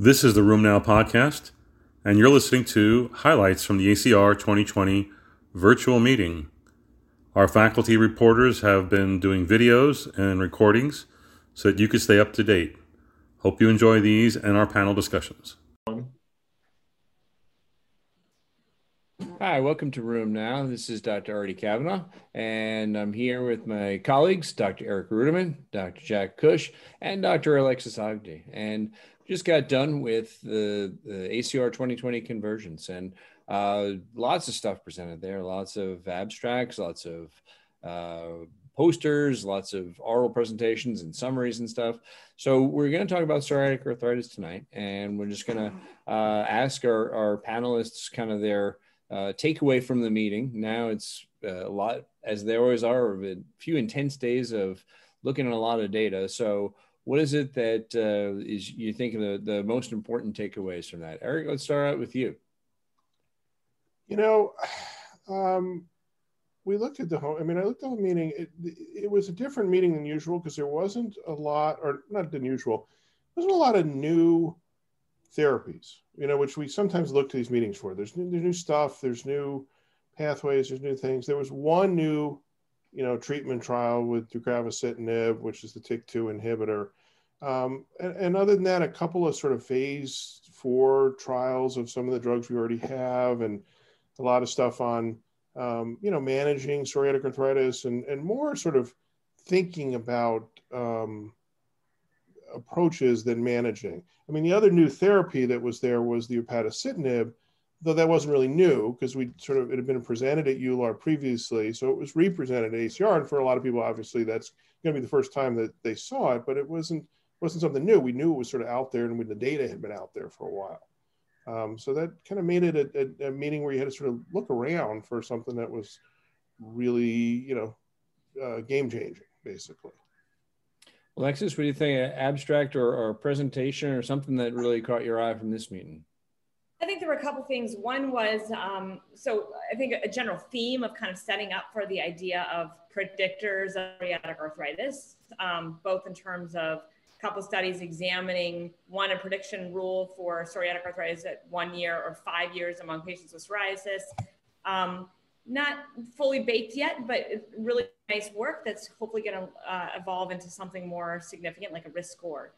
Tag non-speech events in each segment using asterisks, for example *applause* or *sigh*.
This is the RheumNow podcast, and you're listening to highlights from the ACR 2020 virtual meeting. Our faculty reporters have been doing videos and recordings so that you can stay up to date. Hope you enjoy these and our panel discussions. Hi, welcome to RheumNow. This is Dr. Artie Kavanaugh, and I'm here with my colleagues, Dr. Eric Ruderman, Dr. Jack Cush, and Dr. Alexis Ogdie. And just got done with the, the ACR 2020 Convergence and uh, lots of stuff presented there, lots of abstracts, lots of uh, posters, lots of oral presentations and summaries and stuff. So we're going to talk about psoriatic arthritis tonight, and we're just going to uh, ask our, our panelists kind of their uh, takeaway from the meeting. Now it's uh, a lot, as they always are, a few intense days of looking at a lot of data. So what is it that uh, is you think the, the most important takeaways from that? Eric, let's start out with you. You know, *sighs* um, we looked at the whole, I mean, I looked at the meeting. It, it was a different meeting than usual because there wasn't a lot, or not than usual, there wasn't a lot of new therapies, you know, which we sometimes look to these meetings for. There's new, there's new stuff, there's new pathways, there's new things. There was one new, you know, treatment trial with deucravacitinib, which is the TYK2 inhibitor. Um, and, and, other than that, a couple of sort of phase four trials of some of the drugs we already have, and a lot of stuff on, um, you know, managing psoriatic arthritis and, and more sort of thinking about um, approaches than managing. I mean, the other new therapy that was there was the upadacitinib, though that wasn't really new because we sort of it had been presented at EULAR previously, so it was represented at ACR, and for a lot of people, obviously, that's going to be the first time that they saw it, but it wasn't wasn't something new. We knew it was sort of out there, and when the data had been out there for a while. Um, so that kind of made it a, a, a, meeting where you had to sort of look around for something that was really, you know, uh, game changing, basically. Alexis, what do you think? An abstract or, or presentation or something that really caught your eye from this meeting? I think there were a couple things. One was um, so I think a general theme of kind of setting up for the idea of predictors of psoriatic arthritis, um, both in terms of couple studies examining one a prediction rule for psoriatic arthritis at one year or five years among patients with psoriasis. Um, not fully baked yet, but really nice work that's hopefully going to uh, evolve into something more significant, like a risk score.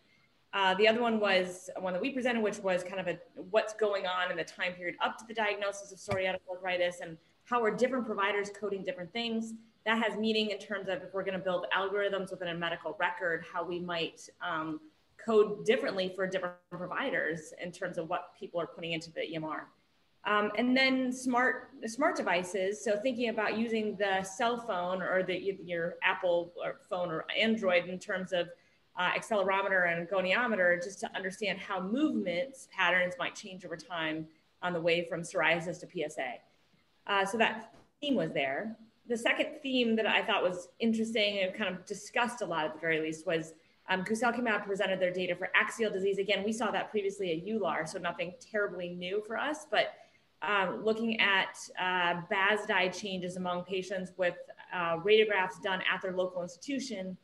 Uh, the other one was one that we presented, which was kind of a what's going on in the time period up to the diagnosis of psoriatic arthritis and how are different providers coding different things. That has meaning in terms of if we're going to build algorithms within a medical record, how we might um, code differently for different providers in terms of what people are putting into the EMR. Um, and then smart smart devices. So thinking about using the cell phone or the your Apple or phone or Android in terms of uh, accelerometer and goniometer, just to understand how movements patterns might change over time on the way from psoriasis to PSA. Uh, so that theme was there. The second theme that I thought was interesting and kind of discussed a lot at the very least was um, Guselkumab presented their data for axial disease. Again, we saw that previously at EULAR, so nothing terribly new for us, but um, looking at uh, BASDAI changes among patients with uh, radiographs done at their local institution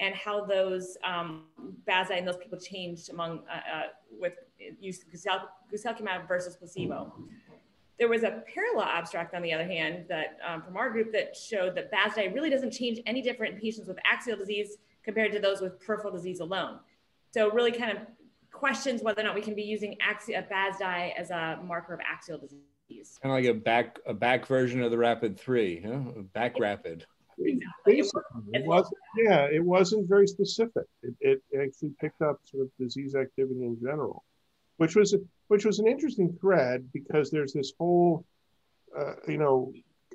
and how those um, BASDAI and those people changed among uh, uh with use guselkumab versus placebo. There was a parallel abstract, on the other hand, that um, from our group that showed that BASDAI really doesn't change any different in patients with axial disease compared to those with peripheral disease alone. So really kind of questions whether or not we can be using axi- BASDAI as a marker of axial disease. Kind of like a back a back version of the Rapid Three, huh? back rapid. Exactly. It wasn't, yeah, it wasn't very specific. It, it actually picked up sort of disease activity in general, which was which was an interesting thread because there's this whole, uh, you know,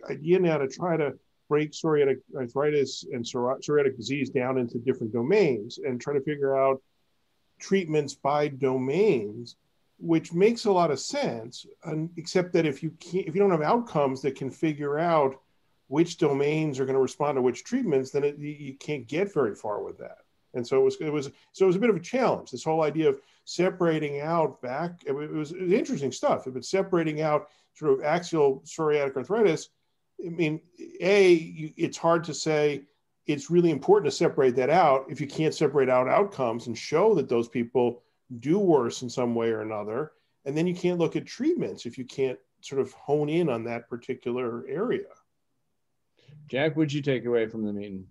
idea now to try to break psoriatic arthritis and psoriatic disease down into different domains and try to figure out treatments by domains, which makes a lot of sense. And, except that if you can't, if you don't have outcomes that can figure out which domains are going to respond to which treatments, then it, you can't get very far with that. And so it was, it was, so it was a bit of a challenge. This whole idea of separating out back, it was, it was interesting stuff. But separating out sort of axial psoriatic arthritis, I mean, a, it's hard to say it's really important to separate that out if you can't separate out outcomes and show that those people do worse in some way or another. And then you can't look at treatments if you can't sort of hone in on that particular area. Jack, what'd you take away from the meeting?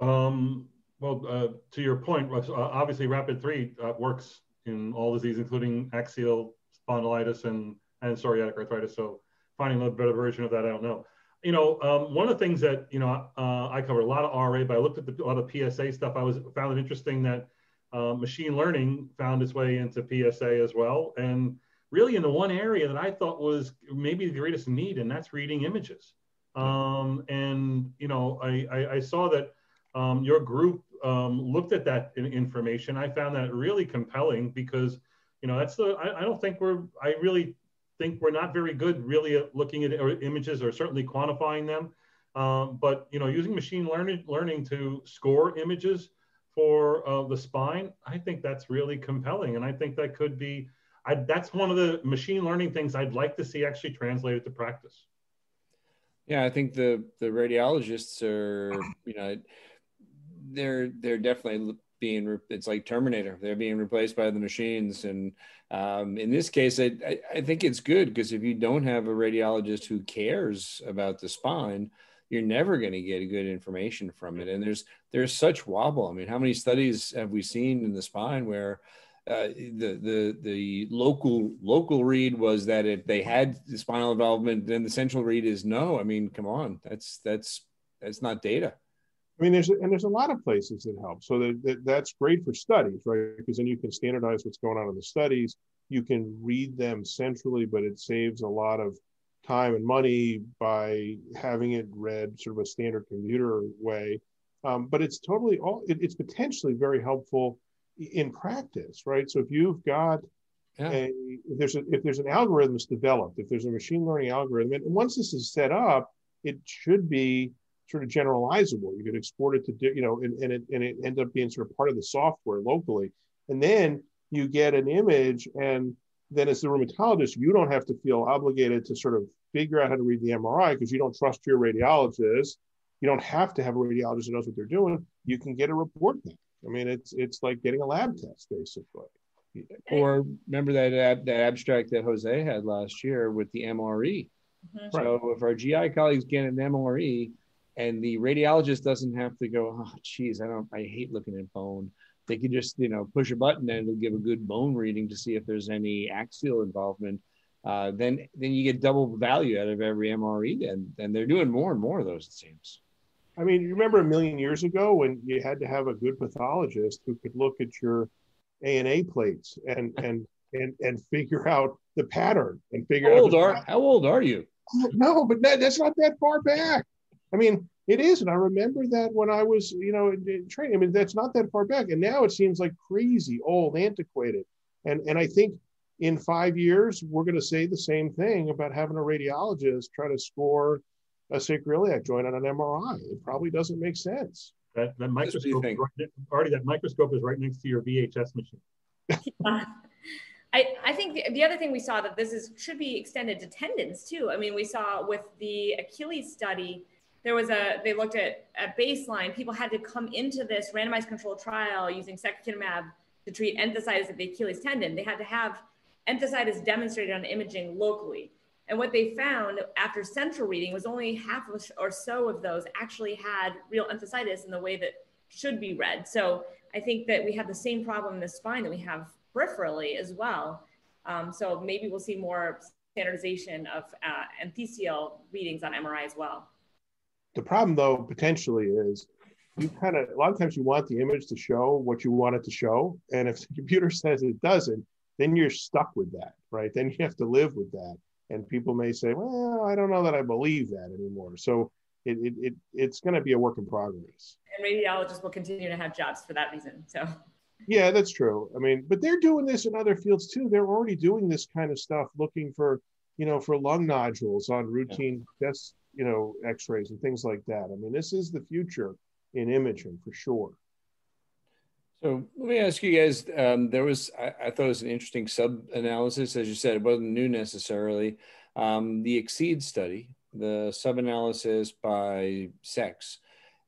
Um, well, uh, to your point, uh, obviously Rapid 3 uh, works in all diseases, including axial spondylitis and, and psoriatic arthritis. So finding a better version of that, I don't know. You know, um, one of the things that, you know, uh, I covered a lot of RA, but I looked at the, a lot of PSA stuff. I was found it interesting that uh, machine learning found its way into PSA as well. And really in the one area that I thought was maybe the greatest need, and that's reading images. Um, and, you know, I, I, I saw that um, your group um, looked at that information. I found that really compelling because, you know, that's the, I, I, don't think we're, I really think we're not very good really at looking at images or certainly quantifying them. Um, but, you know, using machine learning, learning to score images for uh, the spine, I think that's really compelling. And I think that could be, I, that's one of the machine learning things I'd like to see actually translated to practice. Yeah, I think the the radiologists are, you know, they're they're definitely being it's like Terminator. They're being replaced by the machines, and um, in this case, I, I, I think it's good because if you don't have a radiologist who cares about the spine, you're never going to get good information from it. And there's there's such wobble. I mean, how many studies have we seen in the spine where uh, the the the local local read was that if they had the spinal involvement, then the central read is no. I mean, come on, that's that's that's not data. I mean, there's and there's a lot of places that help. So that, that that's great for studies, right? Because then you can standardize what's going on in the studies. You can read them centrally, but it saves a lot of time and money by having it read sort of a standard computer way. Um, but it's totally all. It, it's potentially very helpful in practice, right? So if you've got yeah. a if there's a, if there's an algorithm that's developed, if there's a machine learning algorithm, and once this is set up, it should be sort of generalizable. You could export it to, do, you know, and, and it and it ends up being sort of part of the software locally. And then you get an image, and then as the rheumatologist, you don't have to feel obligated to sort of figure out how to read the MRI because you don't trust your radiologist. You don't have to have a radiologist that knows what they're doing. You can get a report back. I mean, it's it's like getting a lab test basically. Or remember that ab- that abstract that Jose had last year with the MRE. Mm-hmm. So right. if our GI colleagues get an MRE, and the radiologist doesn't have to go oh geez i don't i hate looking at bone. They can just you know push a button and it'll give a good bone reading to see if there's any axial involvement. Uh, then then you get double value out of every mre and and they're doing more and more of those it seems. I mean you remember a million years ago when you had to have a good pathologist who could look at your ana plates and *laughs* and and and figure out the pattern and figure how out old are how old are you? No but that, that's not that far back I mean, it is, and I remember that when I was, you know, training. I mean, that's not that far back, and now it seems like crazy, old, antiquated. And and I think in five years we're going to say the same thing about having a radiologist try to score a sacroiliac joint on an MRI. It probably doesn't make sense. That, that microscope, right, already that microscope is right next to your VHS machine. *laughs* Uh, I, I think the, the, other thing we saw that this is should be extended to tendons too. I mean, we saw with the Achilles study there was a they looked at at baseline. People had to come into this randomized controlled trial using secukinumab to treat enthesitis of the achilles tendon. They had to have enthesitis demonstrated on imaging locally. And what they found after central reading was only half or so of those actually had real enthesitis in the way that should be read. So i think that we have the same problem in the spine that we have peripherally as well. Um, so maybe we'll see more standardization of uh, enthesial readings on mri as well the problem, though, potentially is you kind of a lot of times you want the image to show what you want it to show, and if the *laughs* computer says it doesn't, then you're stuck with that, right? Then you have to live with that, and people may say, "Well, I don't know that I believe that anymore." So it, it, it it's going to be a work in progress. And radiologists will continue to have jobs for that reason. So. Yeah, that's true. I mean, but they're doing this in other fields too. They're already doing this kind of stuff, looking for, you know, for lung nodules on routine yeah. tests you know, x-rays and things like that. I mean, this is the future in imaging for sure. So let me ask you guys, um, there was, I, I, thought it was an interesting sub-analysis, as you said, it wasn't new necessarily. Um, the EXCEED study, the sub-analysis by sex.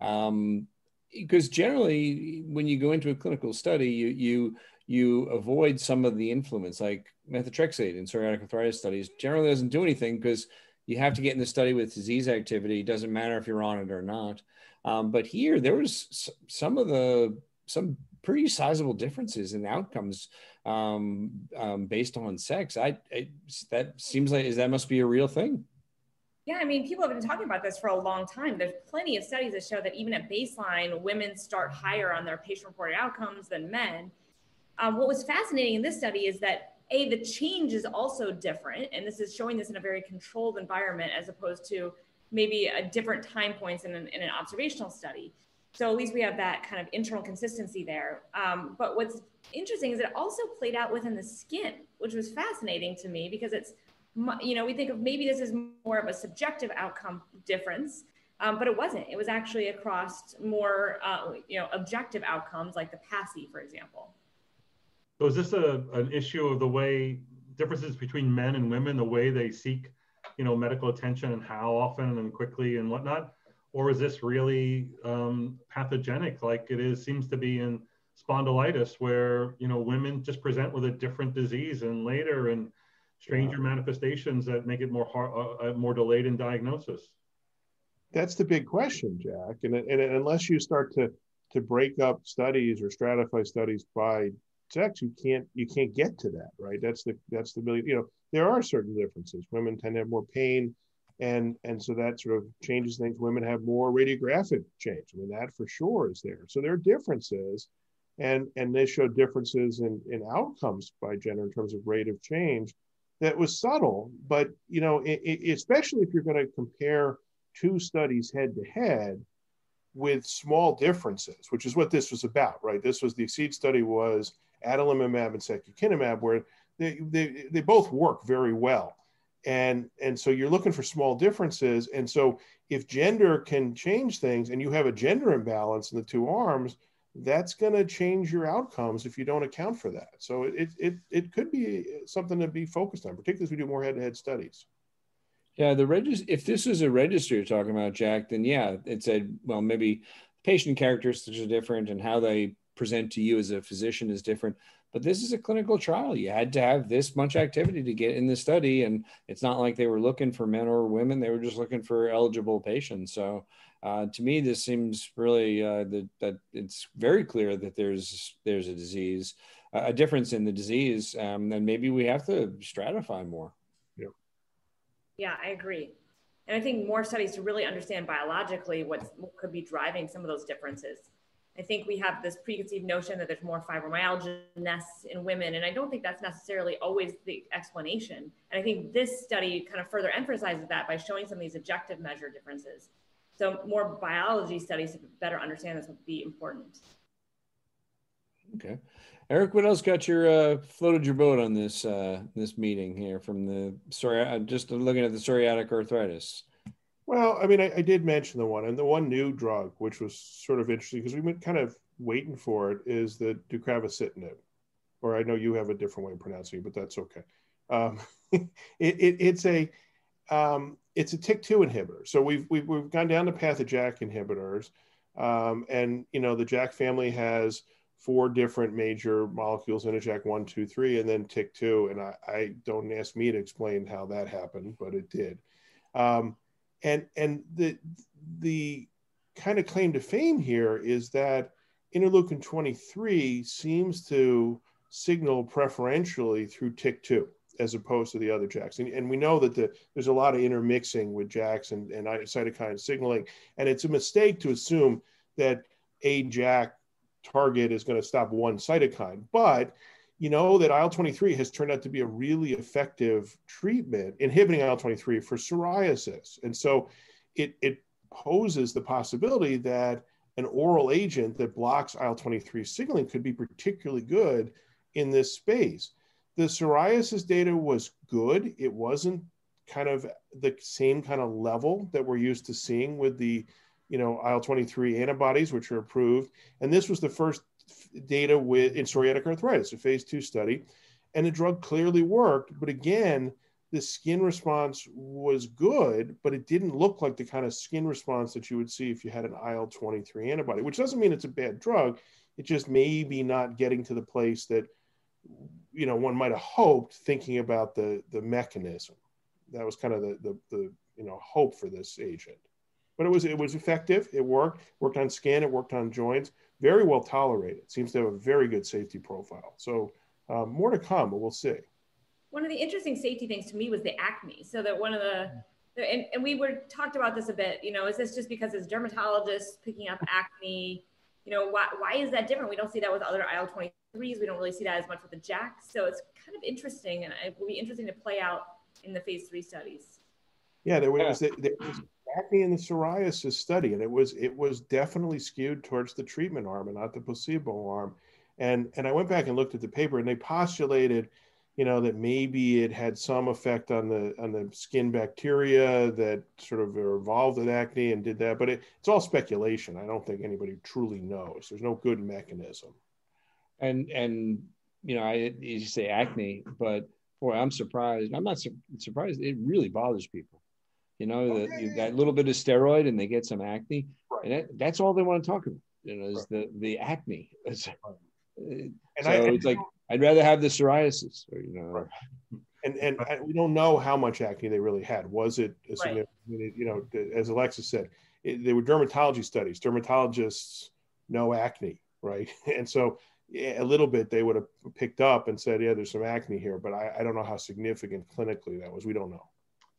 Um, because generally when you go into a clinical study you you you avoid some of the influence, like methotrexate in psoriatic arthritis studies, generally doesn't do anything because you have to get in the study with disease activity. It doesn't matter if you're on it or not. Um, but here, there was some of the some pretty sizable differences in outcomes um, um, based on sex. I, I that seems like is that must be a real thing. Yeah, I mean, people have been talking about this for a long time. There's plenty of studies that show that even at baseline, women start higher on their patient reported outcomes than men. Um, what was fascinating in this study is that a the change is also different, and this is showing this in a very controlled environment as opposed to maybe a different time points in an, in an observational study. So at least we have that kind of internal consistency there. Um, but what's interesting is it also played out within the skin, which was fascinating to me because it's you know we think of maybe this is more of a subjective outcome difference. Um, but it wasn't. It was actually across more, uh, you know, objective outcomes like the PASI, for example. So is this a, an issue of the way differences between men and women, the way they seek, you know, medical attention and how often and quickly and whatnot? Or is this really um, pathogenic like it is seems to be in spondylitis where, you know, women just present with a different disease and later and stranger yeah. manifestations that make it more hard, uh, uh, more delayed in diagnosis? That's the big question, Jack. And, and unless you start to to break up studies or stratify studies by sex you can't you can't get to that right? That's the that's the million you know there are certain differences. Women tend to have more pain and and so that sort of changes things. Women have more radiographic change. I mean that for sure is there. So there are differences and and they show differences in in outcomes by gender in terms of rate of change that was subtle but you know it, it, especially if you're going to compare two studies head to head with small differences which is what this was about right? This was the exceed study was adalimumab and secukinumab, where they, they, they both work very well. And, and so you're looking for small differences. And so if gender can change things and you have a gender imbalance in the two arms, that's going to change your outcomes if you don't account for that. So it, it, it could be something to be focused on, particularly as we do more head-to-head studies. Yeah, the register. if this is a register you're talking about, Jack, then yeah, it said, well, maybe patient characteristics are different and how they present to you as a physician is different. But this is a clinical trial. You had to have this much activity to get in the study and it's not like they were looking for men or women. They were just looking for eligible patients. So uh, to me this seems really uh, that, that it's very clear that there's there's a disease a difference in the disease um, then maybe we have to stratify more. Yeah. Yeah i agree. And i think more studies to really understand biologically what could be driving some of those differences I think we have this preconceived notion that there's more fibromyalgia in women, and I don't think that's necessarily always the explanation. And I think this study kind of further emphasizes that by showing some of these objective measure differences. So more biology studies to better understand this would be important. Okay, Eric, what else got your uh, floated your boat on this uh, this meeting here from the sorry, just looking at the psoriatic arthritis. Well, I mean, I, I, did mention the one, and the one new drug, which was sort of interesting because we've been kind of waiting for it, is the deucravacitinib. Or I know you have a different way of pronouncing it, but that's okay. Um, *laughs* it, it, it's a um, it's a TYK2 inhibitor. So we've, we've we've gone down the path of JAK inhibitors, um, and you know the JAK family has four different major molecules in a JAK one, two, three, and then TYK2. And I, I don't ask me to explain how that happened, but it did. Um, and and the the kind of claim to fame here is that interleukin 23 seems to signal preferentially through TYK2 as opposed to the other JAKs. And, and we know that the, there's a lot of intermixing with JAKs and, and cytokine signaling. And it's a mistake to assume that a JAK target is going to stop one cytokine. But you know that IL 23 has turned out to be a really effective treatment inhibiting IL 23 for psoriasis. And so it, it poses the possibility that an oral agent that blocks IL 23 signaling could be particularly good in this space. The psoriasis data was good. It wasn't kind of the same kind of level that we're used to seeing with the you know IL-23 antibodies which are approved and this was the first data with in psoriatic arthritis, a phase two study, and the drug clearly worked. But again, the skin response was good, but it didn't look like the kind of skin response that you would see if you had an IL 23 antibody, which doesn't mean it's a bad drug. it just maybe not getting to the place that you know one might have hoped thinking about the the mechanism that was kind of the the, the you know hope for this agent but it was it was effective it worked worked on skin it worked on joints very well tolerated. Seems to have a very good safety profile. So um, more to come but we'll see. One of the interesting safety things to me was the acne. So that one of the and, and we were talked about this a bit you know is this just because as dermatologists picking up acne? You know why, why is that different? We don't see that with other il-23s we don't really see that as much with the JAK so it's kind of interesting and it will be interesting to play out in the phase three studies. Yeah there was, there was acne in the psoriasis study and it was it was definitely skewed towards the treatment arm and not the placebo arm. And and i went back and looked at the paper and they postulated you know that maybe it had some effect on the on the skin bacteria that sort of evolved with acne and did that but it, it's all speculation. I don't think anybody truly knows. There's no good mechanism. And and you know i you say acne but boy i'm surprised. I'm not su- surprised. It really bothers people you know okay. that, that little bit of steroid and they get some acne right. and that, that's all they want to talk about you know is right. the the acne *laughs* uh, and so I, it's like I'd rather have the psoriasis, or, you know. Right. And, and we don't know how much acne they really had. Was it, right. you know, as Alexis said, it, they were dermatology studies. Dermatologists know acne, right? *laughs* And so yeah, a little bit they would have picked up and said, yeah, there's some acne here, but I, I don't know how significant clinically that was. We don't know.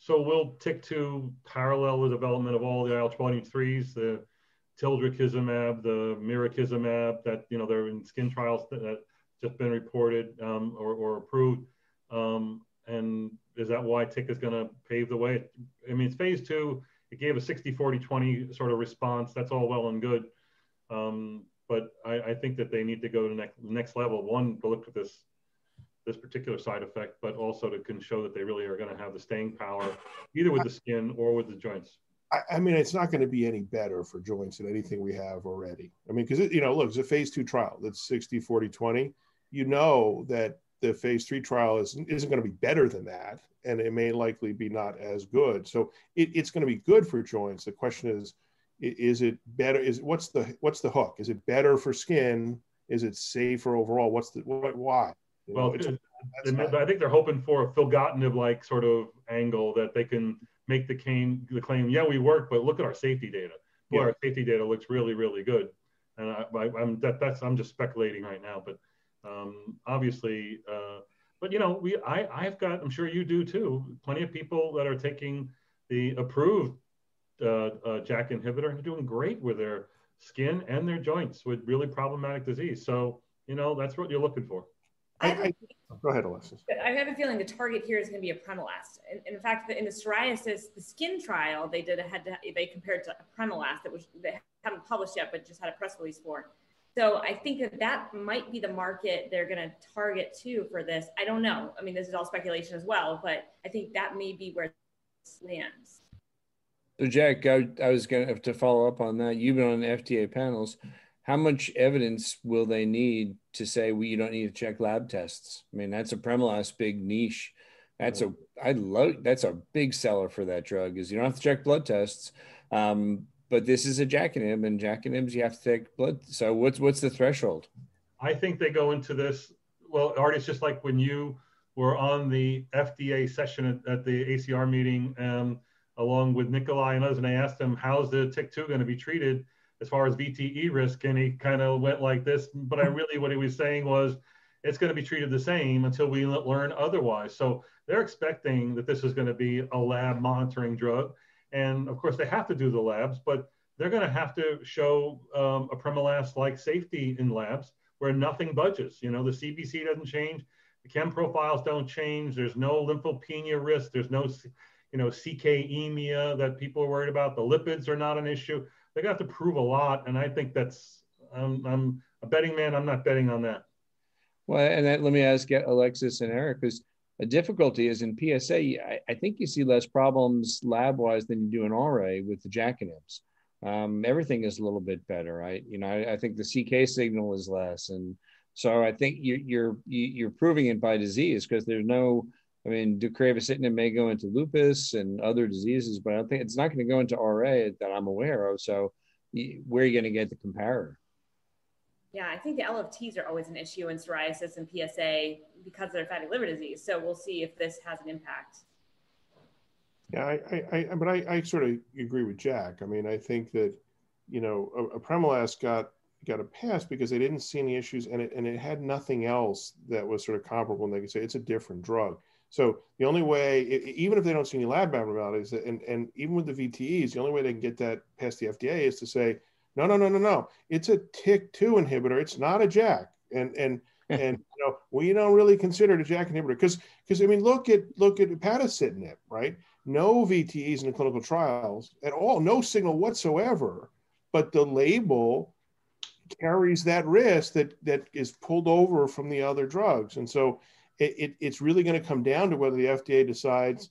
So we'll tick to parallel the development of all the IL-23s, the tildrakizumab, the mirikizumab that, you know, they're in skin trials that, just been reported um, or, or, approved? Um, and is that why TYK is going to pave the way? I mean, it's phase two. It gave a 60, 40, 20 sort of response. That's all well and good. Um, but I, I, think that they need to go to the next, next level. One, to look at this this particular side effect, but also to can show that they really are going to have the staying power, either with the skin or with the joints. I, mean, it's not going to be any better for joints than anything we have already. I mean, because, you know, look, it's a phase two trial that's 60, 40, 20 you know that the phase three trial is, isn't going to be better than that, and it may likely be not as good. So it, it's going to be good for joints. The question is, is it better? Is what's the what's the hook? Is it better for skin? Is it safer overall? What's the what, why? Well, know, I think they're hoping for a filgotinib like sort of angle that they can make the claim, the claim, yeah, we work, but look at our safety data. Boy, yeah. our safety data looks really, really good. And I, am that, that's I'm just speculating right now, but um, obviously, uh, but you know, we I I've got I'm sure you do too. Plenty of people that are taking the approved uh, uh, JAK inhibitor and doing great with their skin and their joints with really problematic disease. So you know that's what you're looking for. I, I, go ahead, Alexis. I have a feeling the target here is going to be a apremilast. In, in fact, in the psoriasis, the skin trial they did a head to, they compared to apremilast that was they haven't published yet, but just had a press release for. So I think that that might be the market they're going to target too for this. I don't know. I mean, this is all speculation as well, but I think that may be where this lands. So, Jack, I, I was going to have to follow up on that. You've been on FDA panels. How much evidence will they need to say well, you don't need to check lab tests? I mean, that's a apremilast big niche. That's a I love that's a big seller for that drug. Is you don't have to check blood tests. Um, but this is a inhib, and JAK inhibs you have to take blood. So what's what's the threshold? I think they go into this. Well, Art, it's just like when you were on the FDA session at, at the ACR meeting, um, along with Nikolai and others, and I asked him, "How's the TYK2 going to be treated as far as VTE risk?" And he kind of went like this. But I really, what he was saying was, it's going to be treated the same until we learn otherwise. So they're expecting that this is going to be a lab monitoring drug. And of course, they have to do the labs, but they're going to have to show um, a apremilast like safety in labs where nothing budges. You know, the CBC doesn't change, the chem profiles don't change. There's no lymphopenia risk. There's no, you know, CKemia that people are worried about. The lipids are not an issue. They got to prove a lot, and I think that's. I'm, I'm a betting man. I'm not betting on that. Well, and that, let me ask Alexis and Eric, because a difficulty is in PSA, I, I think you see less problems lab wise than you do in RA with the inhibitors. Um, everything is a little bit better, right? You know, I, I, think the CK signal is less, and so I think you, you're you're proving it by disease because there's no. I mean, deucravacitinib may go into lupus and other diseases, but I don't think it's not going to go into RA that I'm aware of. So, where are you going to get the comparator? Yeah, I think the LFTs are always an issue in psoriasis and PSA because of their fatty liver disease. So we'll see if this has an impact. Yeah, I, I, I but I, I sort of agree with Jack. I mean, I think that, you know, a apremilast got got a pass because they didn't see any issues and it and it had nothing else that was sort of comparable and they could say it's a different drug. So the only way, even if they don't see any lab abnormalities, and and even with the VTEs, the only way they can get that past the FDA is to say, no, no, no, no, no, it's a TYK2 inhibitor. It's not a JAK. And and and you know we don't really consider it a JAK inhibitor because because I mean look at look at upadacitinib, right? No VTEs in the clinical trials at all, no signal whatsoever, but the label carries that risk that that is pulled over from the other drugs, and so it, it, it's really going to come down to whether the FDA decides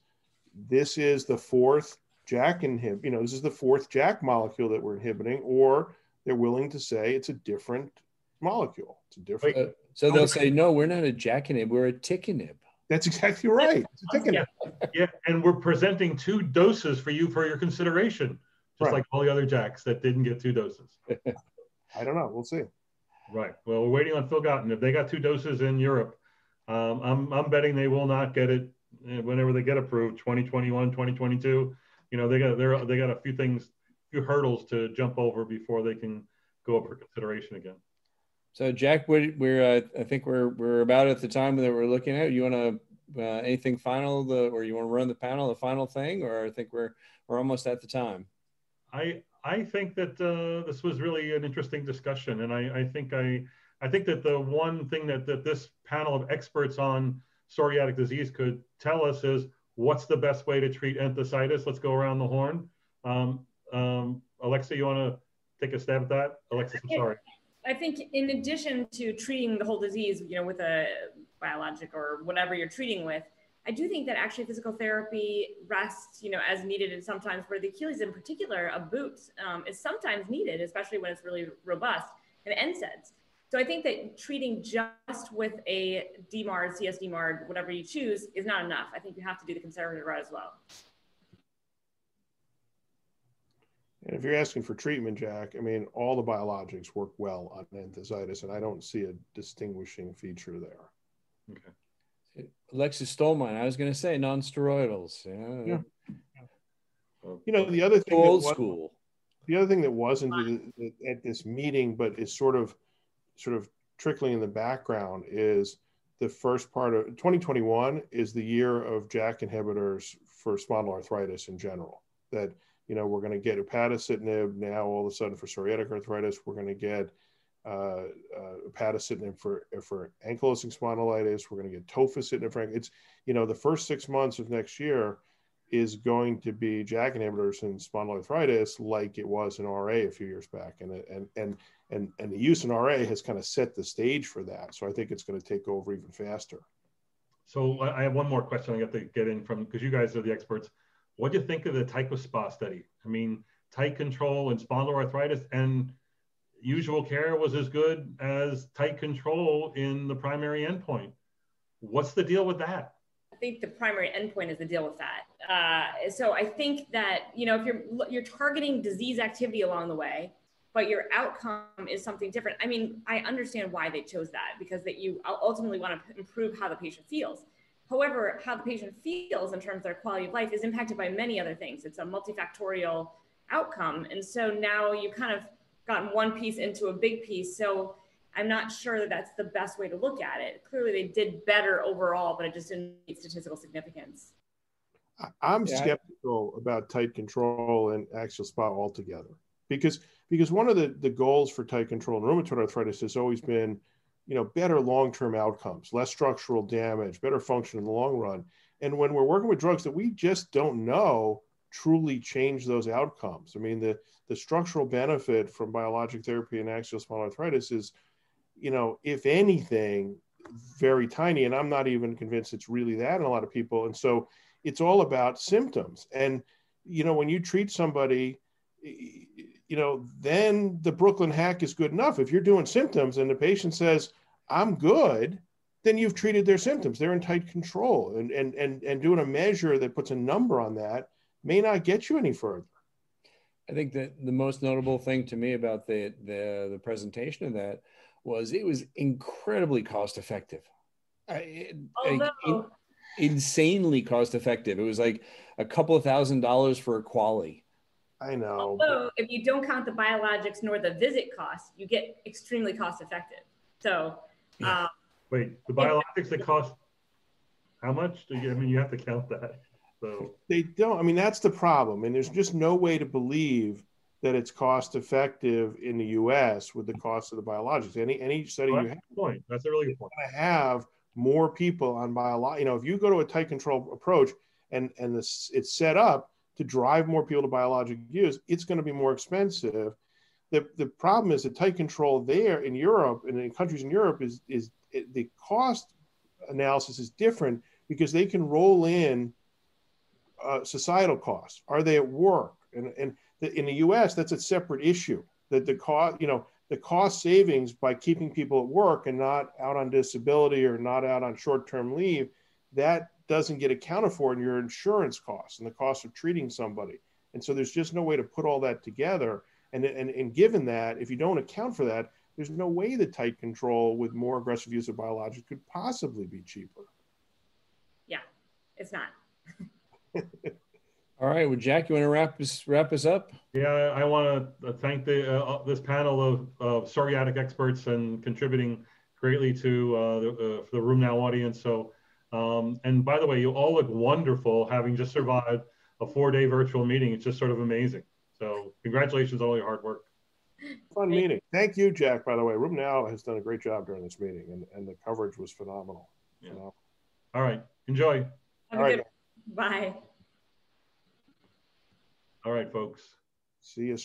this is the fourth JAK inhib, you know, this is the fourth JAK molecule that we're inhibiting, or they're willing to say it's a different molecule. It's a different. Uh, so they'll say, no, we're not a JAK inhib, we're a TYK inhib. That's exactly right. Yeah. yeah, and we're presenting two doses for you for your consideration, just right. like all the other JAKs that didn't get two doses. *laughs* I don't know. We'll see. Right. Well, we're waiting on Filgotin. If they got two doses in Europe, um, I'm, I'm betting they will not get it eh, whenever they get approved, 2021, 2022. You know, they got they're, they got a few things, few hurdles to jump over before they can go up for consideration again. So, Jack, we're, we're uh, I think we're we're about at the time that we're looking at. You want to uh, anything final, the, or you want to run the panel, the final thing, or I think we're we're almost at the time. I I think that uh, this was really an interesting discussion, and I, I think I I think that the one thing that, that this panel of experts on psoriatic disease could tell us is what's the best way to treat enthesitis? Let's go around the horn. Um, um, Alexa, you want to take a stab at that? Alexa, I'm sorry. I think in addition to treating the whole disease, you know, with a biologic or whatever you're treating with, I do think that actually physical therapy rests, you know, as needed and sometimes where the Achilles in particular, a boot um, is sometimes needed, especially when it's really robust and NSAIDs. So I think that treating just with a DMARD, CSDMARD, whatever you choose, is not enough. I think you have to do the conservative route as well. And if you're asking for treatment, Jack, I mean, all the biologics work well on enthesitis, and I don't see a distinguishing feature there. Okay. Alexis stole mine. I was going to say non-steroidals. Yeah. yeah. You know, the other thing old school. The other thing that wasn't at this meeting, but is sort of sort of trickling in the background is the first part of 2021 is the year of JAK inhibitors for spondyloarthritis in general. That you know we're going to get upadacitinib now all of a sudden for psoriatic arthritis. We're going to get uh, uh, upadacitinib for for ankylosing spondylitis. We're going to get tofacitinib for it's you know the first six months of next year is going to be JAK inhibitors in spondyloarthritis like it was in RA a few years back, and and and and and the use in RA has kind of set the stage for that. So I think it's going to take over even faster. So I have one more question I got to get in from because you guys are the experts. What do you think of the TICOSPA study? I mean, tight control and spondyloarthritis and usual care was as good as tight control in the primary endpoint. What's the deal with that? Think the primary endpoint is the deal with that. Uh, so I think that you know if you're you're targeting disease activity along the way, but your outcome is something different. I mean, I understand why they chose that because that you ultimately want to improve how the patient feels. However, how the patient feels in terms of their quality of life is impacted by many other things. It's a multifactorial outcome. And so now you kind of gotten one piece into a big piece. So I'm not sure that that's the best way to look at it. Clearly, they did better overall, but it just didn't meet statistical significance. I'm yeah. skeptical about tight control and axial SpA altogether because because one of the, the goals for tight control in rheumatoid arthritis has always been you know better long-term outcomes less structural damage better function in the long run and when we're working with drugs that we just don't know truly change those outcomes i mean the the structural benefit from biologic therapy in axial spondyloarthritis is you know if anything very tiny and i'm not even convinced it's really that in a lot of people and so it's all about symptoms and you know when you treat somebody you know, then the Brooklyn hack is good enough. If you're doing symptoms and the patient says, I'm good, then you've treated their symptoms. They're in tight control. And, and, and, and doing a measure that puts a number on that may not get you any further. I think that the most notable thing to me about the, the, the presentation of that was it was incredibly cost effective. Although, insanely cost effective. It was like a couple of thousand dollars for a QALY. I know. although if you don't count the biologics nor the visit costs, you get extremely cost effective. So, Yeah. um, Wait, the biologics that cost how much? Do you, I mean, you have to count that. So They don't. I mean, that's the problem. And there's just no way to believe that it's cost effective in the U.S. with the cost of the biologics. Any any study well, you have point. That's a really good point. to have more people on biologics. You know, if you go to a tight control approach and and this it's set up to drive more people to biologic use, it's going to be more expensive. The, the problem is the tight control there in Europe and in countries in Europe is is it, the cost analysis is different because they can roll in uh, societal costs. Are they at work? And and in the U.S. that's a separate issue. That the cost, you know, the cost savings by keeping people at work and not out on disability or not out on short-term leave, that doesn't get accounted for in your insurance costs and the cost of treating somebody. And so there's just no way to put all that together. And, and, and given that, if you don't account for that, there's no way the tight control with more aggressive use of biologics could possibly be cheaper. yeah, it's not. *laughs* All right, well, Jack, you want to wrap us wrap us up? Yeah, I want to thank the uh, this panel of, of psoriatic experts and contributing greatly to uh, the, uh, for the RheumNow audience. So, um, and by the way, you all look wonderful, having just survived a four-day virtual meeting. It's just sort of amazing. So, congratulations on all your hard work. Fun meeting. Thank you, Jack, by the way. RheumNow has done a great job during this meeting and, and the coverage was phenomenal. Yeah. Phenomenal. All right, enjoy. Have All a right. good Bye. All right, folks. See you